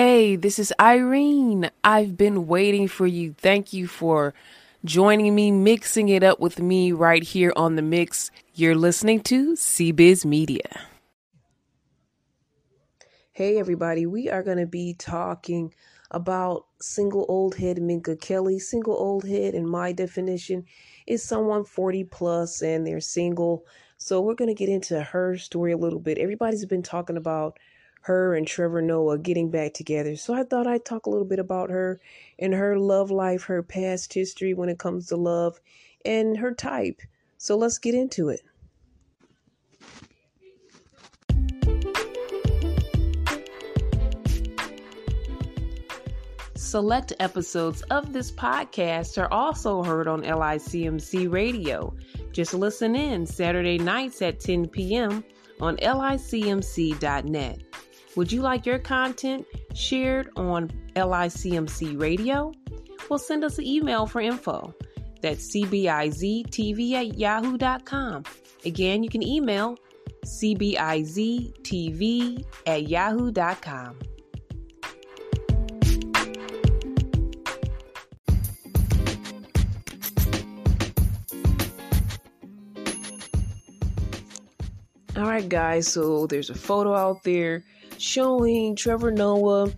Hey, this is Irene. I've been waiting for you. Thank you for joining me, mixing it up with me right here on the mix. You're listening to CBiz Media. Hey, everybody. We are going to be talking about single old head Minka Kelly. Single old head, in my definition, is someone 40 plus and they're single. So we're going to get into her story a little bit. Everybody's been talking about her and Trevor Noah getting back together. So I thought I'd talk a little bit about her and her love life, her past history when it comes to love, and her type. So let's get into it. Select episodes of this podcast are also heard on LICMC radio. Just listen in Saturday nights at 10 p.m. on licmc.net. Would you like your content shared on LICMC radio? Well, send us an email for info. That's cbiztv at yahoo.com. Again, you can email cbiztv at yahoo.com. All right, guys, so there's a photo out there showing Trevor Noah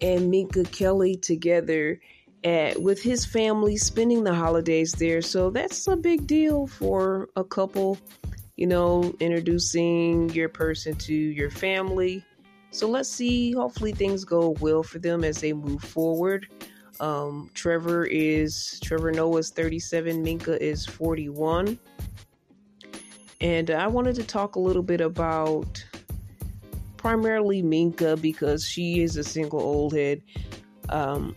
and Minka Kelly together at, with his family spending the holidays there. So that's a big deal for a couple, you know, introducing your person to your family. So let's see. Hopefully, things go well for them as they move forward. Um, Trevor is Trevor Noah's 37, Minka is 41. And I wanted to talk a little bit about primarily Minka because she is a single old head. Um,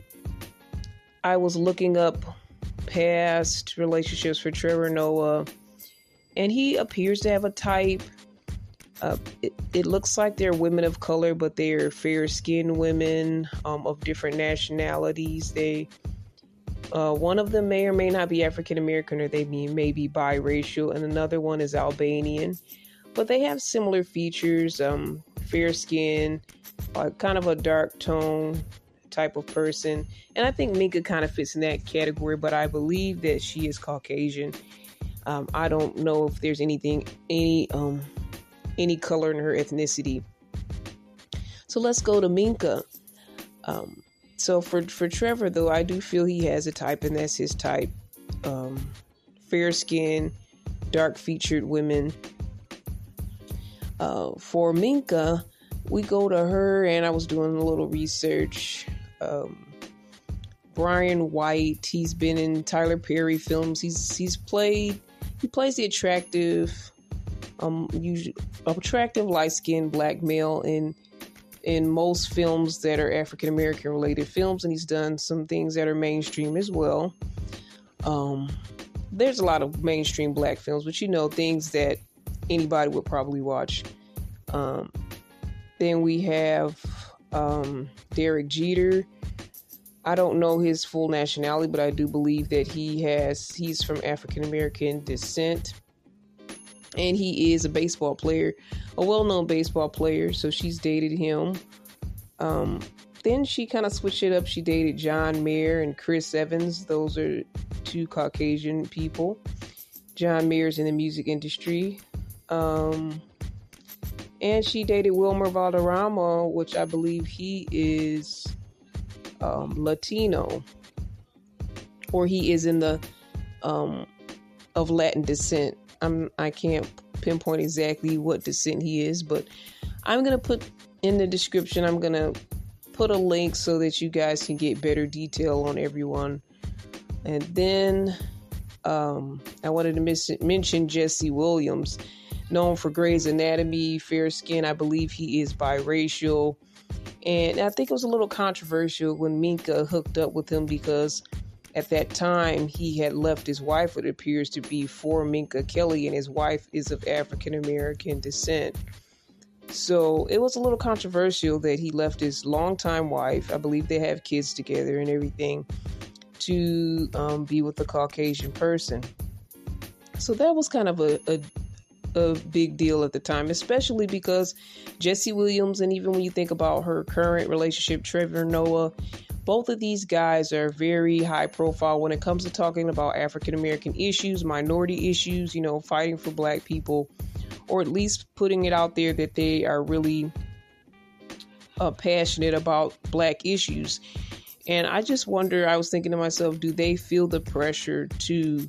I was looking up past relationships for Trevor Noah, and he appears to have a type. Uh, it, it, looks like they're women of color, but they're fair skinned women um, of different nationalities. They uh, one of them may or may not be African American, or they may, may be biracial, and another one is Albanian. But they have similar features um, fair skin, uh, kind of a dark tone type of person. And I think Minka kind of fits in that category, but I believe that she is Caucasian. Um, I don't know if there's anything, any, um, any color in her ethnicity. So let's go to Minka. Um, so for for Trevor though, I do feel he has a type, and that's his type: um, fair skin, dark featured women. Uh, for Minka, we go to her, and I was doing a little research. Um, Brian White, he's been in Tyler Perry films. He's he's played he plays the attractive, um, usually attractive light skinned black male in in most films that are African American related films, and he's done some things that are mainstream as well. Um, there's a lot of mainstream black films, but you know, things that anybody would probably watch. Um, then we have um, Derek Jeter. I don't know his full nationality, but I do believe that he has he's from African American descent and he is a baseball player, a well-known baseball player. So she's dated him. Um, then she kind of switched it up. She dated John Mayer and Chris Evans. Those are two Caucasian people. John Mayer's in the music industry. Um, and she dated Wilmer Valderrama, which I believe he is um, Latino, or he is in the um, of Latin descent. I'm I can't pinpoint exactly what descent he is, but I'm gonna put in the description. I'm gonna put a link so that you guys can get better detail on everyone. And then um, I wanted to miss, mention Jesse Williams, known for Grey's Anatomy, fair skin. I believe he is biracial. And I think it was a little controversial when Minka hooked up with him because at that time, he had left his wife, it appears to be for Minka Kelly, and his wife is of African American descent. So it was a little controversial that he left his longtime wife. I believe they have kids together and everything to um, be with a Caucasian person. So that was kind of a, a a big deal at the time, especially because Jesse Williams, and even when you think about her current relationship, Trevor Noah, both of these guys are very high profile when it comes to talking about African American issues, minority issues, you know, fighting for black people, or at least putting it out there that they are really uh, passionate about black issues. And I just wonder, I was thinking to myself, do they feel the pressure to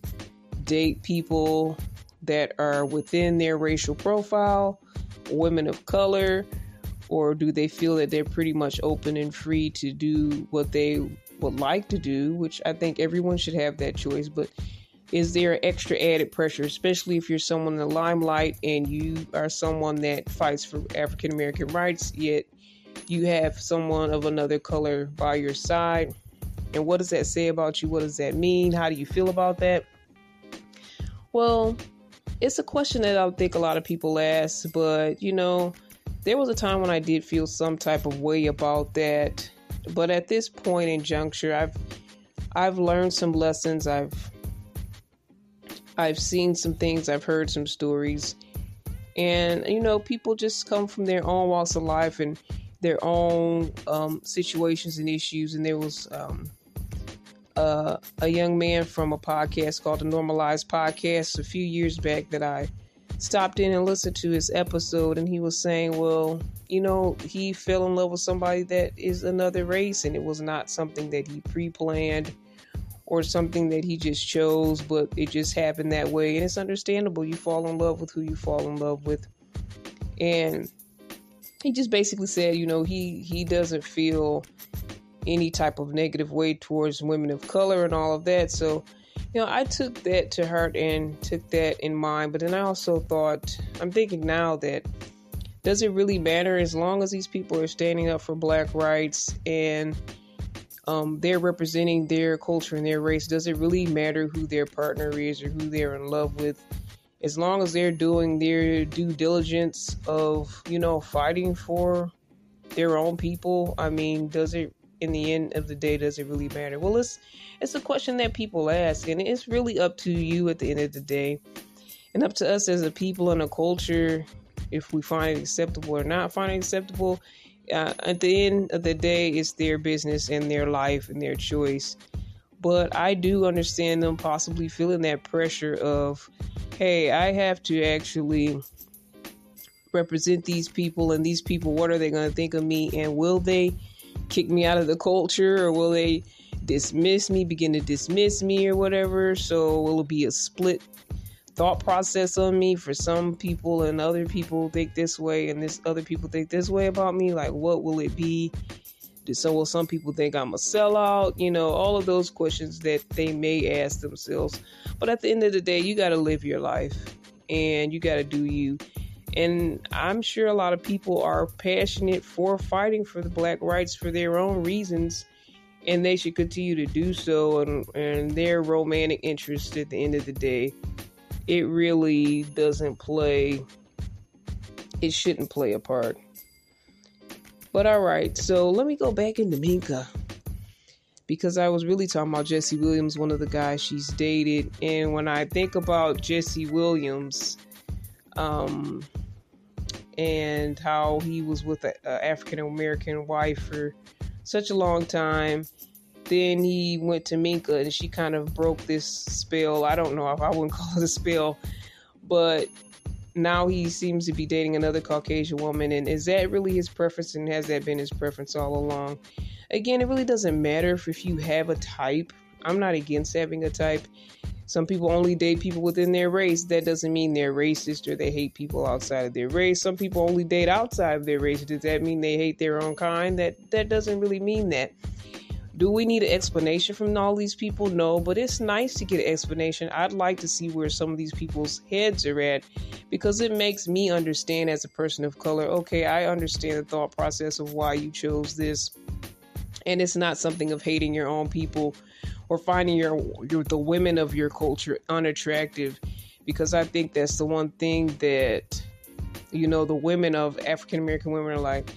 date people that are within their racial profile, women of color, or do they feel that they're pretty much open and free to do what they would like to do, which I think everyone should have that choice, but is there extra added pressure, especially if you're someone in the limelight and you are someone that fights for African American rights, yet you have someone of another color by your side? And what does that say about you? What does that mean? How do you feel about that? Well, it's a question that I think a lot of people ask, but you know, there was a time when I did feel some type of way about that. But at this point in juncture, I've I've learned some lessons. I've I've seen some things. I've heard some stories, and you know, people just come from their own walks of life and their own um, situations and issues. And there was um, uh, a young man from a podcast called the Normalized Podcast a few years back that I stopped in and listened to his episode, and he was saying, well, you know, he fell in love with somebody that is another race, and it was not something that he pre planned or something that he just chose, but it just happened that way. And it's understandable. You fall in love with who you fall in love with. And he just basically said, you know, he he doesn't feel any type of negative way towards women of color and all of that. So, you know, I took that to heart and took that in mind. But then I also thought, I'm thinking now that does it really matter as long as these people are standing up for black rights and um, they're representing their culture and their race? Does it really matter who their partner is or who they're in love with? As long as they're doing their due diligence of, you know, fighting for their own people, I mean, does it in the end of the day does it really matter? Well, it's it's a question that people ask, and it's really up to you at the end of the day, and up to us as a people and a culture if we find it acceptable or not find it acceptable. Uh, at the end of the day, it's their business and their life and their choice. But I do understand them possibly feeling that pressure of, hey, I have to actually represent these people, and these people, what are they going to think of me, and will they? Kick me out of the culture or will they dismiss me, begin to dismiss me or whatever? So it'll it be a split thought process on me for some people and other people think this way and this other people think this way about me? Like what will it be? So will some people think I'm a sellout? You know, all of those questions that they may ask themselves. But at the end of the day, you got to live your life and you got to do you. And I'm sure a lot of people are passionate for fighting for the black rights for their own reasons, and they should continue to do so. And, and their romantic interest at the end of the day, it really doesn't play, it shouldn't play a part. But all right, so let me go back into Minka because I was really talking about Jesse Williams, one of the guys she's dated. And when I think about Jesse Williams, um, and how he was with an African American wife for such a long time. Then he went to Minka and she kind of broke this spell. I don't know if I wouldn't call it a spell, but now he seems to be dating another Caucasian woman. And is that really his preference? And has that been his preference all along? Again, it really doesn't matter if, if you have a type. I'm not against having a type. Some people only date people within their race. That doesn't mean they're racist or they hate people outside of their race. Some people only date outside of their race. Does that mean they hate their own kind? That that doesn't really mean that. Do we need an explanation from all these people? No, but it's nice to get an explanation. I'd like to see where some of these people's heads are at because it makes me understand as a person of color. Okay, I understand the thought process of why you chose this. And it's not something of hating your own people or finding your, your the women of your culture unattractive because I think that's the one thing that you know the women of African American women are like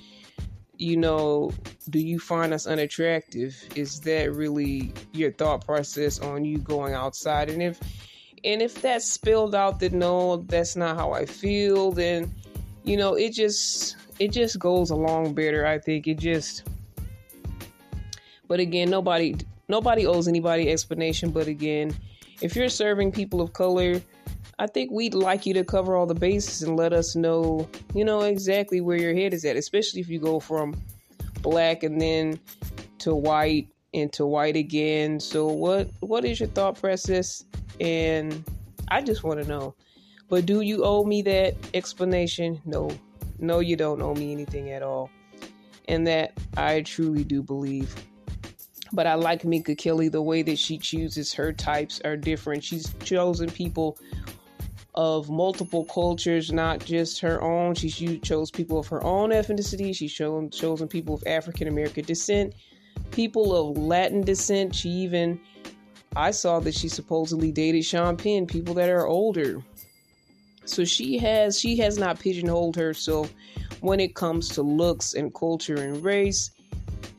you know do you find us unattractive is that really your thought process on you going outside and if And if that's spilled out that no, that's not how I feel, then you know, it just it just goes along better. I think it just but again, nobody nobody owes anybody explanation, but again, if you're serving people of color, I think we'd like you to cover all the bases and let us know, you know, exactly where your head is at, especially if you go from black and then to white and to white again. So what what is your thought process? And I just want to know. But do you owe me that explanation? No. No, you don't owe me anything at all. And that I truly do believe. But I like Minka Kelly. The way that she chooses her types are different. She's chosen people of multiple cultures, not just her own. She chose people of her own ethnicity. She's chosen, chosen people of African American descent, people of Latin descent. She even, I saw that she supposedly dated Sean Penn, people that are older. So she has she has not pigeonholed herself when it comes to looks and culture and race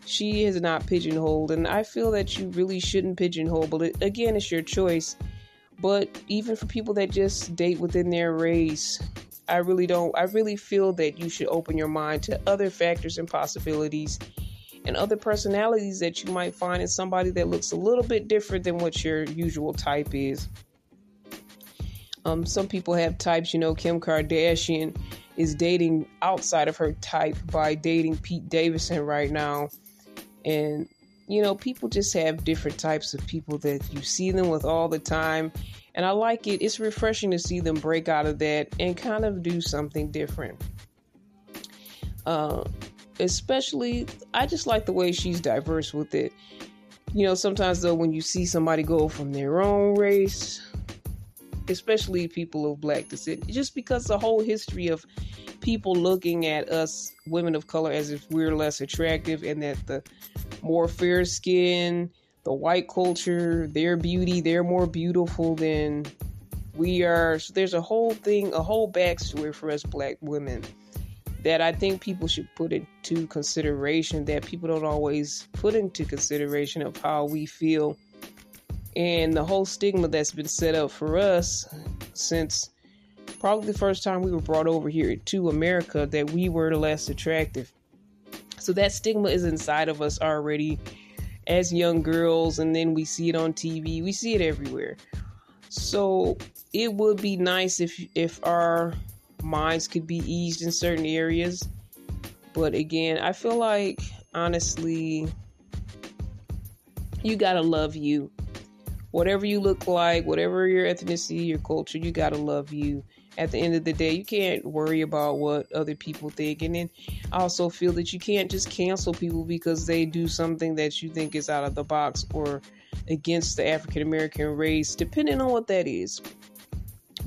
she is not pigeonholed and i feel that you really shouldn't pigeonhole but it, again it's your choice. But even for people that just date within their race i really don't i really feel that you should open your mind to other factors and possibilities and other personalities that you might find in somebody that looks a little bit different than what your usual type is. Um, some people have types you know kim kardashian is dating outside of her type by dating pete davidson right now and, you know, people just have different types of people that you see them with all the time. And I like it. It's refreshing to see them break out of that and kind of do something different. Uh, especially, I just like the way she's diverse with it. You know, sometimes though, when you see somebody go from their own race, especially people of black descent, just because the whole history of people looking at us women of color as if we're less attractive and that the more fair skin, the white culture, their beauty, they're more beautiful than we are. So there's a whole thing, a whole backstory for us black women that I think people should put into consideration that people don't always put into consideration of how we feel and the whole stigma that's been set up for us since probably the first time we were brought over here to America that we were the less attractive. So that stigma is inside of us already as young girls, and then we see it on TV. We see it everywhere. So it would be nice if if our minds could be eased in certain areas. But again, I feel like honestly, you gotta love you. Whatever you look like, whatever your ethnicity, your culture, you gotta love you at the end of the day, you can't worry about what other people think. And then I also feel that you can't just cancel people because they do something that you think is out of the box or against the African American race, depending on what that is.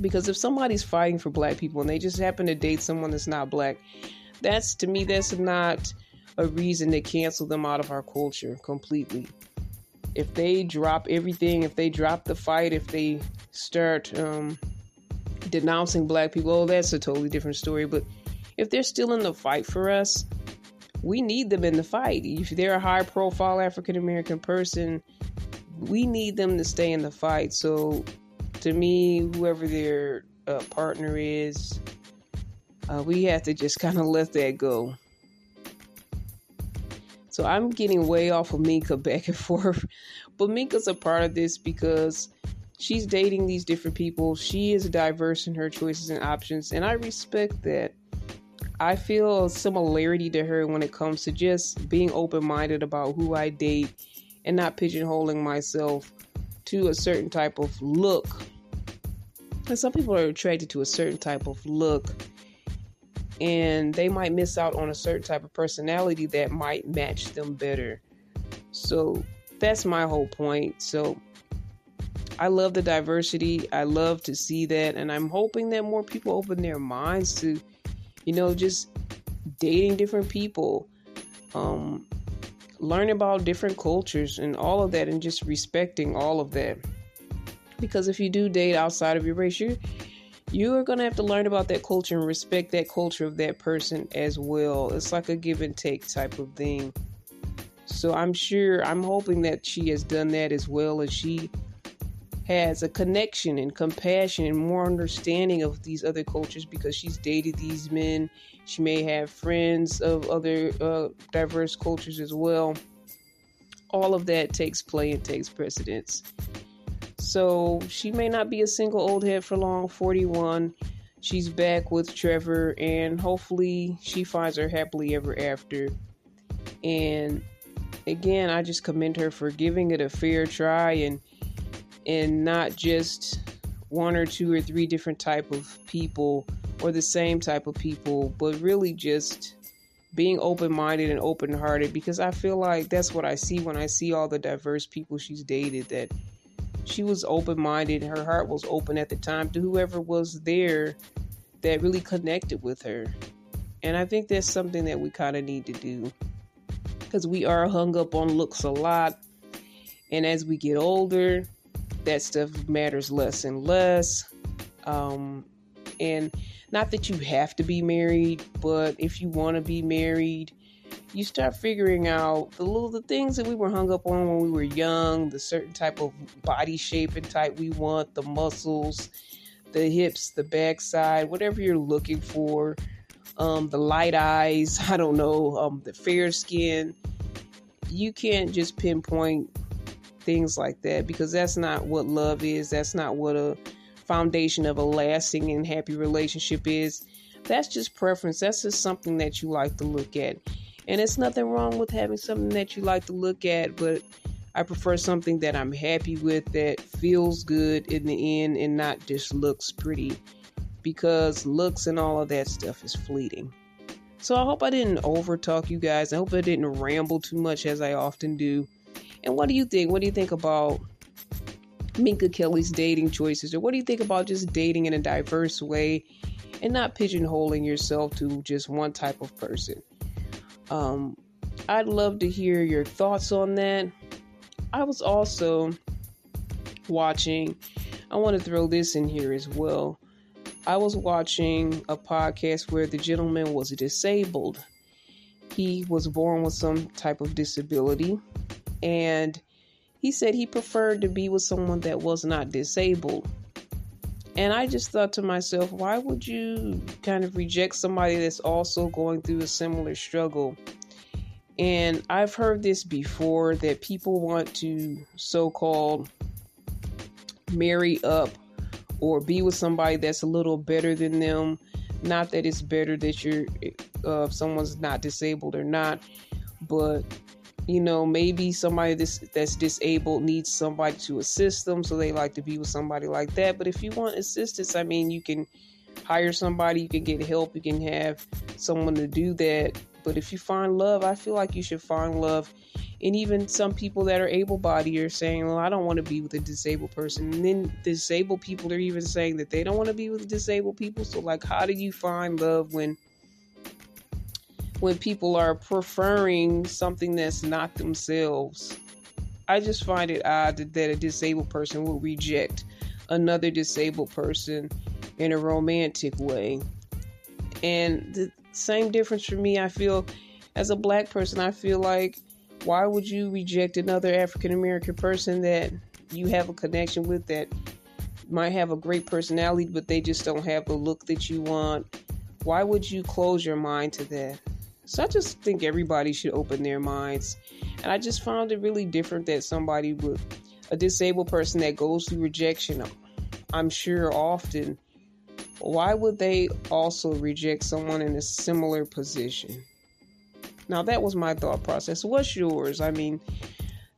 Because if somebody's fighting for black people and they just happen to date someone that's not black, that's to me, that's not a reason to cancel them out of our culture completely. If they drop everything, if they drop the fight, if they start, um, denouncing black people, oh, that's a totally different story. But if they're still in the fight for us, we need them in the fight. If they're a high profile African American person, we need them to stay in the fight. So, to me, whoever their uh, partner is, uh, we have to just kind of let that go. So I'm getting way off of Minka back and forth, but Minka's a part of this because she's dating these different people. She is diverse in her choices and options, and I respect that. I feel a similarity to her when it comes to just being open minded about who I date and not pigeonholing myself to a certain type of look. And some people are attracted to a certain type of look, and they might miss out on a certain type of personality that might match them better. So that's my whole point. So I love the diversity. I love to see that. And I'm hoping that more people open their minds to, you know, just dating different people, um, learn about different cultures and all of that, and just respecting all of that. Because if you do date outside of your race, you you are gonna have to learn about that culture and respect that culture of that person as well. It's like a give and take type of thing. So I'm sure I'm hoping that she has done that as well as she has a connection and compassion and more understanding of these other cultures because she's dated these men. She may have friends of other uh, diverse cultures as well. All of that takes play and takes precedence. So she may not be a single old head for long, 41. She's back with Trevor, and hopefully she finds her happily ever after. And again, I just commend her for giving it a fair try and and not just one or two or three different type of people or the same type of people, but really just being open-minded and open-hearted because I feel like that's what I see when I see all the diverse people she's dated that she was open-minded, her heart was open at the time to whoever was there that really connected with her. And I think that's something that we kind of need to do because we are hung up on looks a lot. And as we get older, that stuff matters less and less. Um, and not that you have to be married, but if you want to be married, you start figuring out the little the things that we were hung up on when we were young, the certain type of body shape and type we want, the muscles, the hips, the backside, whatever you're looking for, um, the light eyes, I don't know, um, the fair skin. You can't just pinpoint things like that because that's not what love is. That's not what a foundation of a lasting and happy relationship is. That's just preference. That's just something that you like to look at. And it's nothing wrong with having something that you like to look at, but I prefer something that I'm happy with that feels good in the end and not just looks pretty because looks and all of that stuff is fleeting. So I hope I didn't overtalk you guys. I hope I didn't ramble too much as I often do. And what do you think? What do you think about Minka Kelly's dating choices? Or what do you think about just dating in a diverse way and not pigeonholing yourself to just one type of person? Um, I'd love to hear your thoughts on that. I was also watching, I want to throw this in here as well. I was watching a podcast where the gentleman was disabled. He was born with some type of disability and he said he preferred to be with someone that was not disabled. And I just thought to myself, why would you kind of reject somebody that's also going through a similar struggle? And I've heard this before that people want to so called marry up or be with somebody that's a little better than them. Not that it's better that you're, uh, someone's not disabled or not, but you know maybe somebody that's, that's disabled needs somebody to assist them so they like to be with somebody like that. But if you want assistance i mean you can hire somebody you can get help you can have someone to do that. But if you find love i feel like you should find love. And even some people that are able-bodied are saying well i don't want to be with a disabled person. And then disabled people are even saying that they don't want to be with disabled people. So like how do you find love when when people are preferring something that's not themselves. I just find it odd that a disabled person will reject another disabled person in a romantic way. And the same difference for me, I feel as a black person, I feel like why would you reject another African American person that you have a connection with that might have a great personality, but they just don't have the look that you want? Why would you close your mind to that? So I just think everybody should open their minds. And I just found it really different that somebody with a disabled person that goes through rejection, I'm sure often, why would they also reject someone in a similar position? Now, that was my thought process. What's yours? I mean,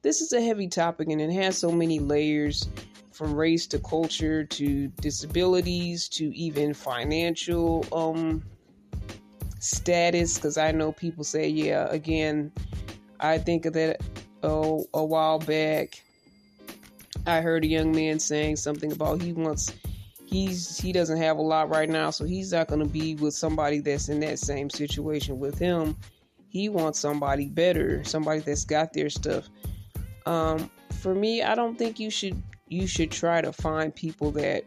this is a heavy topic and it has so many layers from race to culture to disabilities to even financial um, status because I know people say, yeah, again, I think of that oh, a while back. I heard a young man saying something about he wants he's he doesn't have a lot right now, so he's not going to be with somebody that's in that same situation with him. He wants somebody better, somebody that's got their stuff. Um, for me, I don't think you should you should try to find people that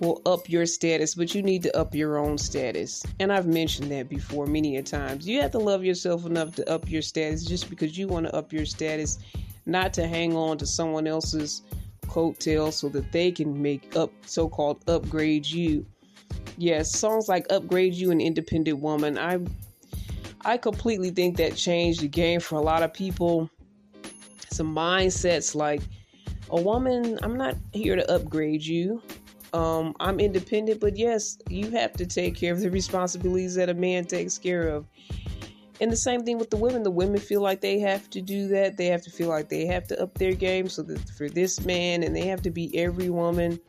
will up your status, but you need to up your own status. And I've mentioned that before many a times. You have to love yourself enough to up your status just because you want to up your status, not to hang on to someone else's coattails so that they can make up so-called upgrade you. Yes, songs like upgrade you an independent woman. I I completely think that changed the game for a lot of people. Some mindsets like a woman, I'm not here to upgrade you. Um, I'm independent, but yes, you have to take care of the responsibilities that a man takes care of. And the same thing with the women. The women feel like they have to do that. They have to feel like they have to up their game so that for this man, and they have to be every woman.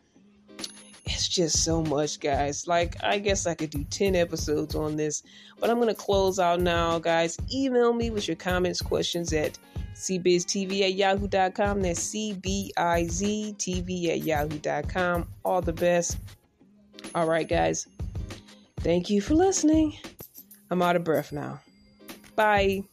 It's just so much, guys. Like, I guess I could do 10 episodes on this, but I'm going to close out now, guys. Email me with your comments, questions at cbiztv at yahoo.com. That's C-B-I-Z-T-V at yahoo.com. All the best. All right, guys. Thank you for listening. I'm out of breath now. Bye.